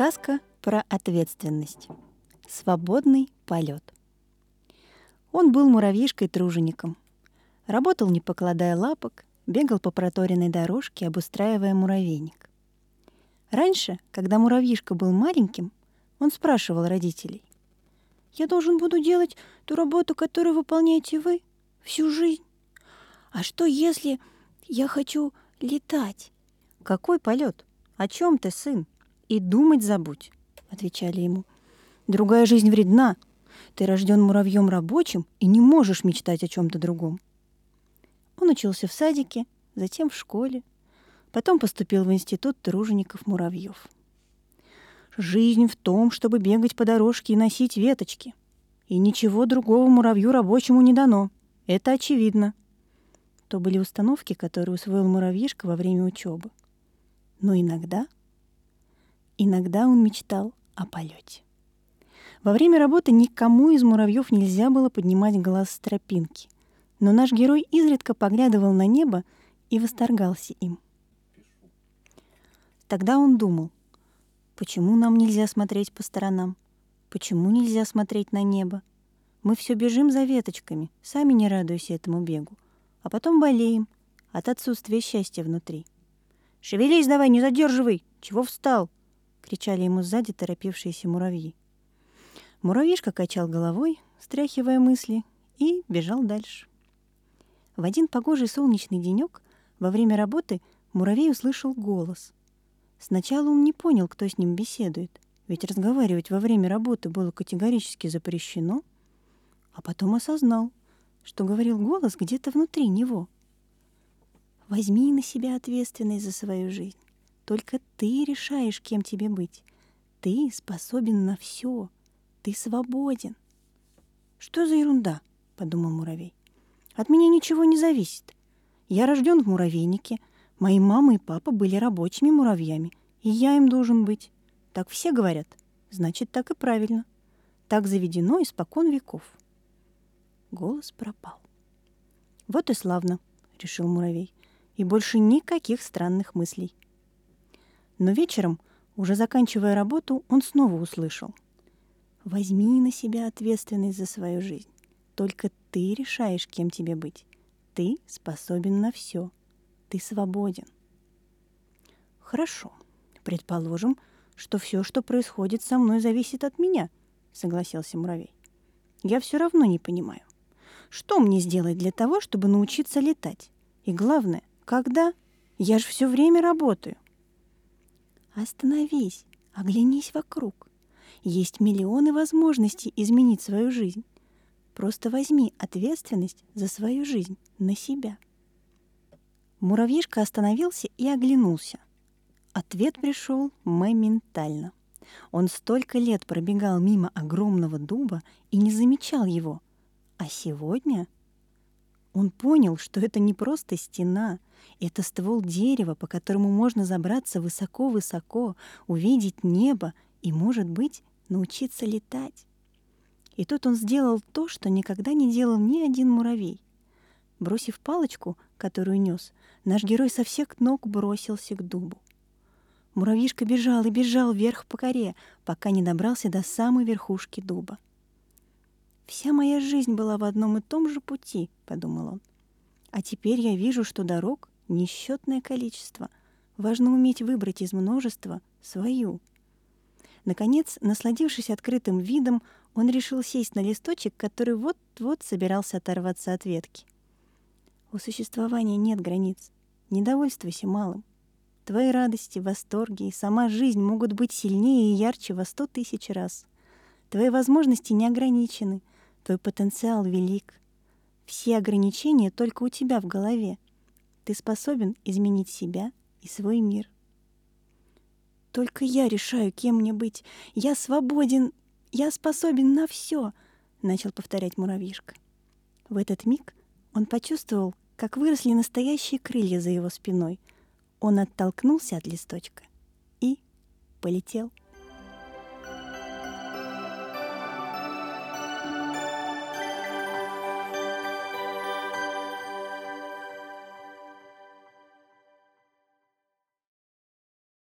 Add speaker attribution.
Speaker 1: Сказка про ответственность. Свободный полет. Он был муравьишкой-тружеником. Работал, не покладая лапок, бегал по проторенной дорожке, обустраивая муравейник. Раньше, когда муравьишка был маленьким, он спрашивал родителей. «Я должен буду делать ту работу, которую выполняете вы всю жизнь? А что, если я хочу летать?» «Какой полет? О чем ты, сын?» И думать забудь», — отвечали ему. «Другая жизнь вредна. Ты рожден муравьем рабочим и не можешь мечтать о чем-то другом». Он учился в садике, затем в школе, потом поступил в институт тружеников муравьев. Жизнь в том, чтобы бегать по дорожке и носить веточки. И ничего другого муравью рабочему не дано. Это очевидно. То были установки, которые усвоил муравьишка во время учебы. Но иногда Иногда он мечтал о полете. Во время работы никому из муравьев нельзя было поднимать глаз с тропинки, но наш герой изредка поглядывал на небо и восторгался им. Тогда он думал, почему нам нельзя смотреть по сторонам? Почему нельзя смотреть на небо? Мы все бежим за веточками, сами не радуясь этому бегу, а потом болеем от отсутствия счастья внутри. «Шевелись давай, не задерживай! Чего встал?» — кричали ему сзади торопившиеся муравьи. Муравьишка качал головой, стряхивая мысли, и бежал дальше. В один погожий солнечный денек во время работы муравей услышал голос. Сначала он не понял, кто с ним беседует, ведь разговаривать во время работы было категорически запрещено, а потом осознал, что говорил голос где-то внутри него. «Возьми на себя ответственность за свою жизнь. Только ты решаешь, кем тебе быть. Ты способен на все. Ты свободен. Что за ерунда? подумал муравей. От меня ничего не зависит. Я рожден в муравейнике. Мои мама и папа были рабочими муравьями, и я им должен быть. Так все говорят. Значит, так и правильно. Так заведено испокон веков. Голос пропал. Вот и славно, решил муравей, и больше никаких странных мыслей. Но вечером, уже заканчивая работу, он снова услышал. «Возьми на себя ответственность за свою жизнь. Только ты решаешь, кем тебе быть. Ты способен на все. Ты свободен». «Хорошо. Предположим, что все, что происходит со мной, зависит от меня», — согласился муравей. «Я все равно не понимаю. Что мне сделать для того, чтобы научиться летать? И главное, когда? Я же все время работаю. Остановись, оглянись вокруг. Есть миллионы возможностей изменить свою жизнь. Просто возьми ответственность за свою жизнь на себя. Муравьишка остановился и оглянулся. Ответ пришел моментально. Он столько лет пробегал мимо огромного дуба и не замечал его. А сегодня он понял, что это не просто стена, это ствол дерева, по которому можно забраться высоко-высоко, увидеть небо и, может быть, научиться летать. И тут он сделал то, что никогда не делал ни один муравей. Бросив палочку, которую нес, наш герой со всех ног бросился к дубу. Муравьишка бежал и бежал вверх по коре, пока не добрался до самой верхушки дуба. «Вся моя жизнь была в одном и том же пути», — подумал он. «А теперь я вижу, что дорог несчетное количество. Важно уметь выбрать из множества свою». Наконец, насладившись открытым видом, он решил сесть на листочек, который вот-вот собирался оторваться от ветки. У существования нет границ. Не довольствуйся малым. Твои радости, восторги и сама жизнь могут быть сильнее и ярче во сто тысяч раз. Твои возможности не ограничены, Твой потенциал велик. Все ограничения только у тебя в голове. Ты способен изменить себя и свой мир. Только я решаю, кем мне быть. Я свободен, я способен на все, начал повторять муравьишка. В этот миг он почувствовал, как выросли настоящие крылья за его спиной. Он оттолкнулся от листочка и полетел.